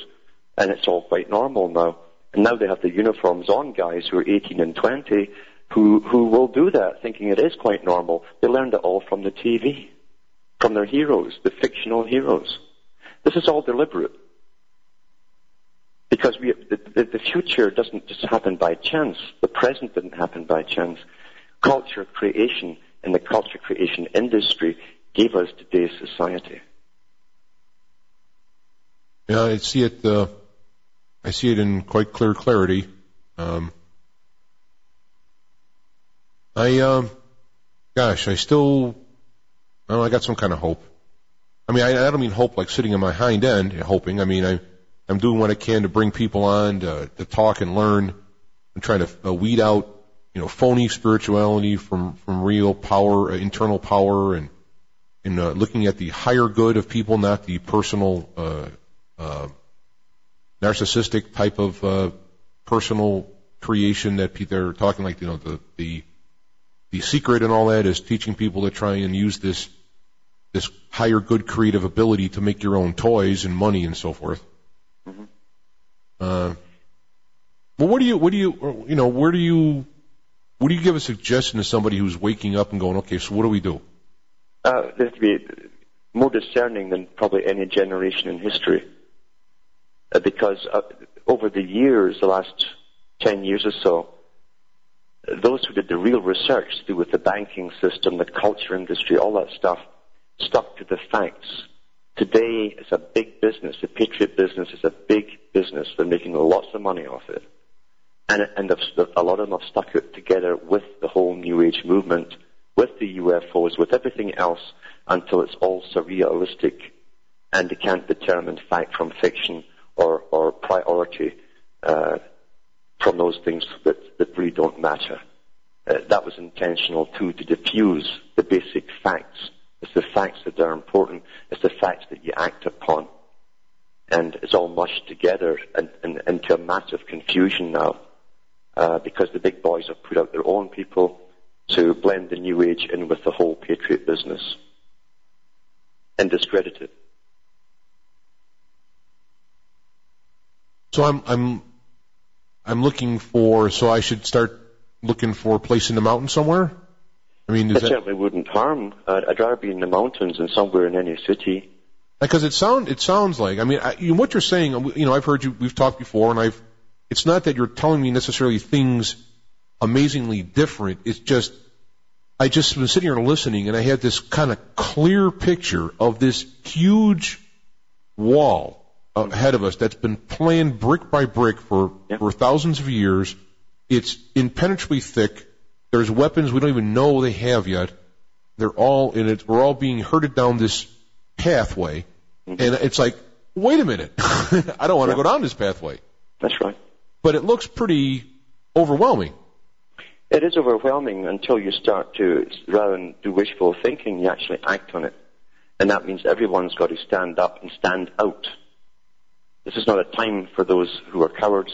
[SPEAKER 3] And it's all quite normal now. And now they have the uniforms on guys who are 18 and 20 who, who will do that thinking it is quite normal. They learned it all from the TV, from their heroes, the fictional heroes. This is all deliberate. Because we, the, the, the future doesn't just happen by chance. The present didn't happen by chance. Culture creation and the culture creation industry gave us today's society.
[SPEAKER 2] Yeah, I see it. Uh, I see it in quite clear clarity. Um, I, um, gosh, I still, I, know, I got some kind of hope. I mean, I, I don't mean hope like sitting on my hind end hoping. I mean, I, I'm doing what I can to bring people on to, to talk and learn. I'm trying to uh, weed out, you know, phony spirituality from from real power, uh, internal power, and in uh, looking at the higher good of people, not the personal uh, narcissistic type of uh, personal creation that they're talking like you know the the the secret and all that is teaching people to try and use this this higher good creative ability to make your own toys and money and so forth. Mm-hmm. Uh, well, what do you what do you you know where do you what do you give a suggestion to somebody who's waking up and going okay so what do we do?
[SPEAKER 3] Uh, they have to be more discerning than probably any generation in history. Uh, because uh, over the years, the last 10 years or so, those who did the real research do with the banking system, the culture industry, all that stuff, stuck to the facts. Today, it's a big business. The Patriot business is a big business. They're making lots of money off it. And, and a lot of them have stuck it together with the whole New Age movement, with the UFOs, with everything else, until it's all surrealistic and they can't determine fact from fiction or, or priority uh, from those things that, that really don't matter. Uh, that was intentional too, to diffuse the basic facts. It's the facts that are important. It's the facts that you act upon. And it's all mushed together and, and, into a massive confusion now. Uh, because the big boys have put out their own people to blend the new age in with the whole patriot business and discredit it.
[SPEAKER 2] So I'm I'm I'm looking for. So I should start looking for a place in the mountains somewhere. I mean,
[SPEAKER 3] it that, certainly wouldn't harm. I'd, I'd rather be in the mountains than somewhere in any city.
[SPEAKER 2] Because it sound it sounds like. I mean, I, you know, what you're saying. You know, I've heard you. We've talked before, and I've it's not that you're telling me necessarily things amazingly different. It's just I just been sitting here listening, and I had this kind of clear picture of this huge wall ahead of us that's been planned brick by brick for
[SPEAKER 3] Yeah.
[SPEAKER 2] for thousands of years. It's impenetrably thick. There's weapons we don't even know they have yet. They're all in it. We're all being herded down this pathway, mm-hmm. and it's like, wait a minute, I don't want to
[SPEAKER 3] Yeah.
[SPEAKER 2] go down this pathway.
[SPEAKER 3] That's right.
[SPEAKER 2] But it looks pretty overwhelming.
[SPEAKER 3] It is overwhelming until you start to, rather than do wishful thinking, you actually act on it. And that means everyone's got to stand up and stand out. This is not a time for those who are cowards.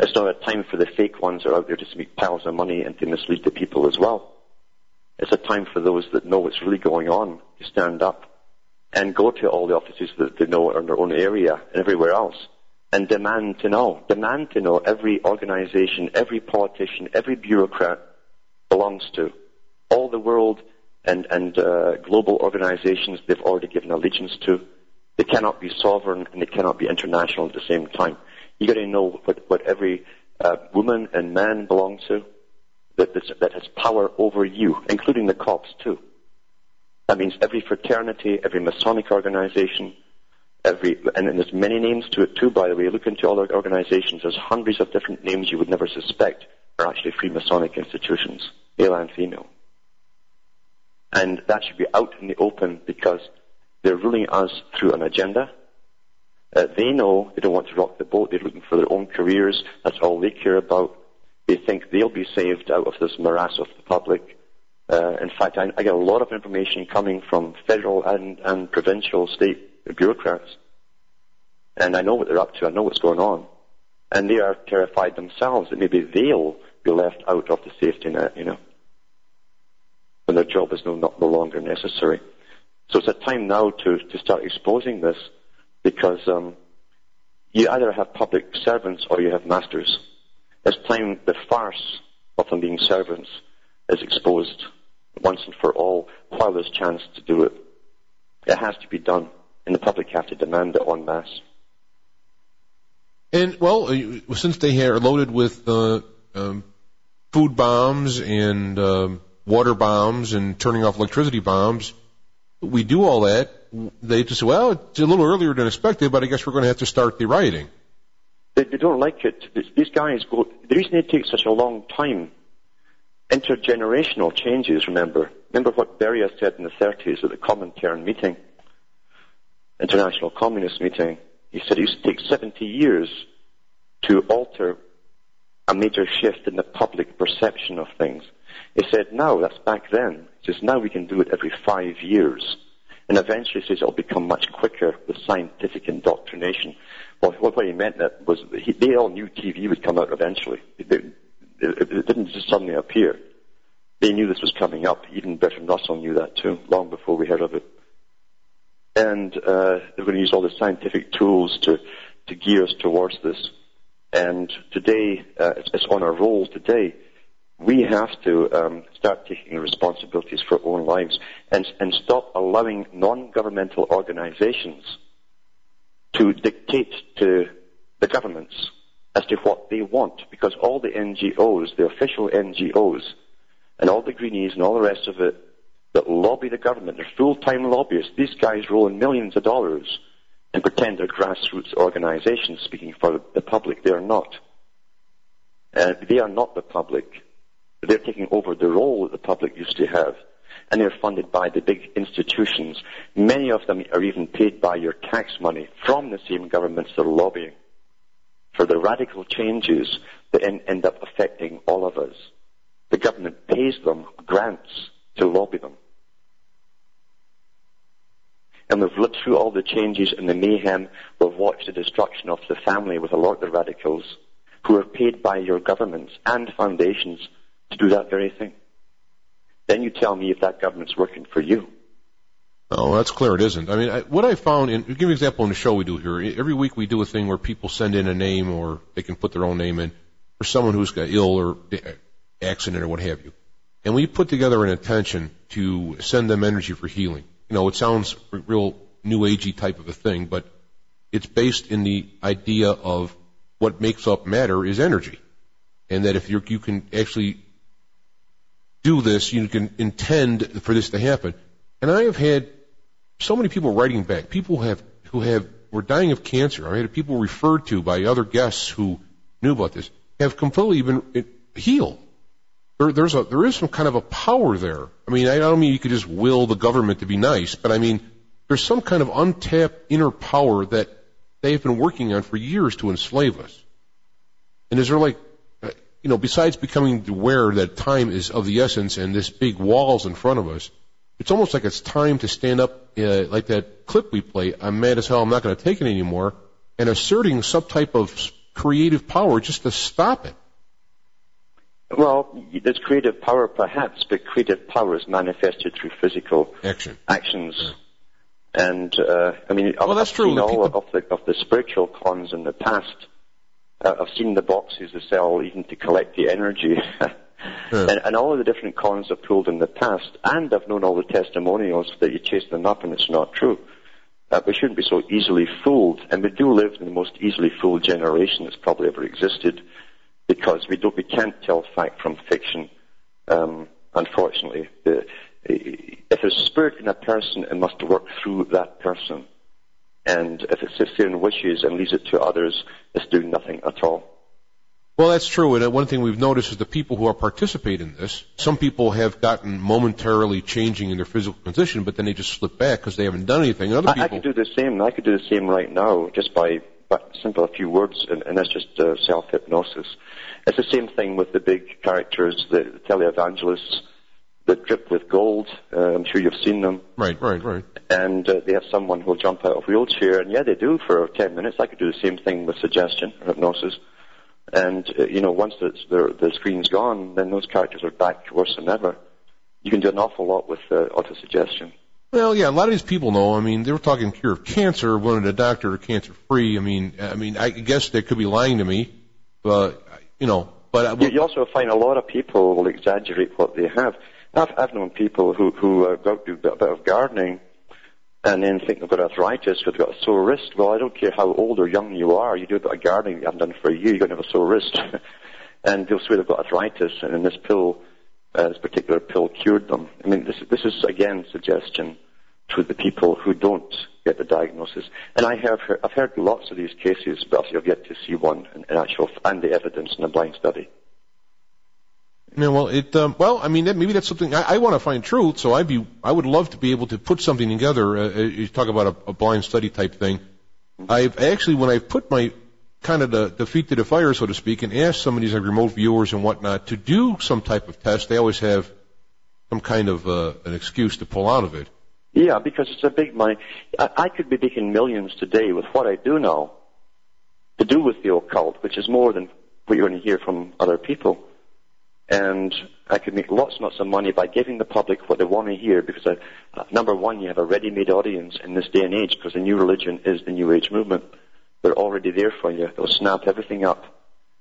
[SPEAKER 3] It's not a time for the fake ones who are out there to make piles of money and to mislead the people as well. It's a time for those that know what's really going on to stand up and go to all the offices that they know are in their own area and everywhere else and demand to know. Demand to know every organization, every politician, every bureaucrat belongs to. All the world and, and uh, global organizations they've already given allegiance to. They cannot be sovereign and they cannot be international at the same time. You got to know what, what every uh, woman and man belong to that, that has power over you, including the cops too. That means every fraternity, every Masonic organization, every, and, and there's many names to it too, by the way. Look into all the organizations. There's hundreds of different names you would never suspect are actually Freemasonic institutions, male and female. And that should be out in the open because they're ruling us through an agenda. Uh, they know they don't want to rock the boat. They're looking for their own careers. That's all they care about. They think they'll be saved out of this morass of the public. Uh, in fact, I, I get a lot of information coming from federal and, and provincial state bureaucrats. And I know what they're up to. I know what's going on. And they are terrified themselves that maybe they'll be left out of the safety net, you know, when their job is no, not, no longer necessary. So it's a time now to, to start exposing this because um, you either have public servants or you have masters. It's time the farce of them being servants is exposed once and for all while there's chance to do it. It has to be done, and the public have to demand it en masse.
[SPEAKER 2] And well, uh, since they are loaded with uh, um, food bombs and um, water bombs and turning off electricity bombs, we do all that. They just say, well, it's a little earlier than expected, but I guess we're going to have to start the rioting.
[SPEAKER 3] They, they don't like it. These guys go. The reason it takes such a long time, intergenerational changes. Remember, remember what Beria said in the 30s at the Comintern meeting, International Communist meeting. He said it used to take 70 years to alter a major shift in the public perception of things. He said, now, that's back then. He says, now we can do it every five years. And eventually he says it'll become much quicker with scientific indoctrination. Well, what he meant that was he, they all knew TV would come out eventually. It, it, it didn't just suddenly appear. They knew this was coming up. Even Bertrand Russell knew that too, long before we heard of it. And uh, they're going to use all the scientific tools to, to gear us towards this. And today, uh, it's, it's on our roll today. We have to um, start taking responsibilities for our own lives and, and stop allowing non-governmental organizations to dictate to the governments as to what they want. Because all the NGOs, the official NGOs, and all the greenies and all the rest of it that lobby the government, they're full-time lobbyists. These guys roll in millions of dollars and pretend they're grassroots organizations speaking for the public. They are not. Uh, they are not the public. They're taking over the role that the public used to have. And they're funded by the big institutions. Many of them are even paid by your tax money from the same governments that are lobbying for the radical changes that en- end up affecting all of us. The government pays them grants to lobby them. And we've lived through all the changes and the mayhem. We've watched the destruction of the family with a lot of the radicals who are paid by your governments and foundations to do that very thing. Then you tell me if that government's working for you.
[SPEAKER 2] Oh, that's clear. It isn't. I mean, I, what I found, give you an example in the show we do here. Every week we do a thing where people send in a name, or they can put their own name in, for someone who's got ill or accident or what have you. And we put together an intention to send them energy for healing. You know, it sounds real new agey type of a thing, but it's based in the idea of what makes up matter is energy, and that if you you can actually do this, you can intend for this to happen. And I have had so many people writing back, people have who have were dying of cancer. I had people referred to by other guests who knew about this have completely been healed. There, there's a there is some kind of a power there. I mean, I don't mean you could just will the government to be nice, but I mean there's some kind of untapped inner power that they've been working on for years to enslave us. And is there like, uh, you know, besides becoming aware that time is of the essence and this big wall's in front of us, it's almost like it's time to stand up uh, like that clip we play. I'm mad as hell. I'm not going to take it anymore, and asserting some type of creative power just to stop it.
[SPEAKER 3] Well, there's creative power perhaps, but creative power is manifested through physical
[SPEAKER 2] Action.
[SPEAKER 3] actions. Yeah. And uh, I mean,
[SPEAKER 2] well,
[SPEAKER 3] I've,
[SPEAKER 2] that's
[SPEAKER 3] I've
[SPEAKER 2] true.
[SPEAKER 3] seen all
[SPEAKER 2] people...
[SPEAKER 3] of the of the spiritual cons in the past. Uh, I've seen the boxes they sell even to collect the energy. yeah. and, and all of the different cons I've pulled in the past, and I've known all the testimonials that you chase them up and it's not true. Uh, we shouldn't be so easily fooled, and we do live in the most easily fooled generation that's probably ever existed, because we don't, we can't tell fact from fiction. Um, unfortunately, the, if there's spirit in a person, it must work through that person. And if it sits there and wishes and leaves it to others, it's doing nothing at all.
[SPEAKER 2] Well, that's true. And uh, one thing we've noticed is the people who are participating in this, some people have gotten momentarily changing in their physical condition, but then they just slip back because they haven't done anything. Other people... I,
[SPEAKER 3] I could do the same. I could do the same right now just by, by simple a few words, and, and that's just uh, self-hypnosis. It's the same thing with the big characters, the televangelists that drip with gold. Uh, I'm sure you've seen them.
[SPEAKER 2] Right, right, right.
[SPEAKER 3] And uh, they have someone who'll jump out of a wheelchair, and yeah, they do for 10 minutes. I could do the same thing with suggestion or hypnosis. And, uh, you know, once the, the, the screen's gone, then those characters are back worse than ever. You can do an awful lot with uh, autosuggestion.
[SPEAKER 2] Well, yeah, a lot of these people know. I mean, they were talking cure of cancer, wanted a doctor cancer free. I mean, I mean, I guess they could be lying to me, but you know, but
[SPEAKER 3] uh, you also find a lot of people will exaggerate what they have. I've, I've known people who, who uh, go do a bit, of gardening and then think they've got arthritis because they've got a sore wrist. Well, I don't care how old or young you are. You do a bit of gardening you haven't done for a year, you're going to have a sore wrist. and they'll swear they've got arthritis, and then this pill, uh, this particular pill cured them. I mean, this, this is, again, suggestion to the people who don't get the diagnosis. And I have heard, I've heard lots of these cases, but I've yet to see one in, in actual, and the evidence in a blind study.
[SPEAKER 2] Yeah, well, it um, well, I mean, that, maybe that's something I, I want to find truth. So I'd be, I would love to be able to put something together. Uh, uh you talk about a, a blind study type thing. I've actually, when I've put my kind of the, the feet to the fire, so to speak, and asked some of these like remote viewers and whatnot to do some type of test, they always have some kind of uh, an excuse to pull out of it.
[SPEAKER 3] Yeah, because it's a big money. I, I could be making millions today with what I do now to do with the occult, which is more than what you're going to hear from other people and I could make lots and lots of money by giving the public what they want to hear because, uh, uh, number one, you have a ready-made audience in this day and age because the new religion is the New Age movement. They're already there for you. They'll snap everything up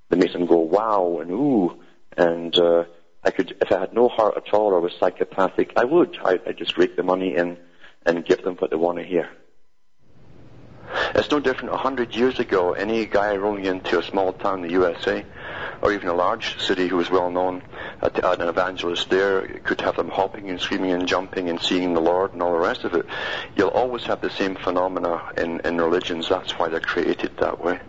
[SPEAKER 3] that makes them go wow and ooh. And uh, I could, if I had no heart at all or was psychopathic, I would. I, I'd just rake the money in and give them what they want to hear. It's no different. A hundred years ago, any guy rolling into a small town in the USA or even a large city who was well known, uh, an evangelist there could have them hopping and screaming and jumping and seeing the Lord and all the rest of it. You'll always have the same phenomena in, in religions. That's why they're created that way.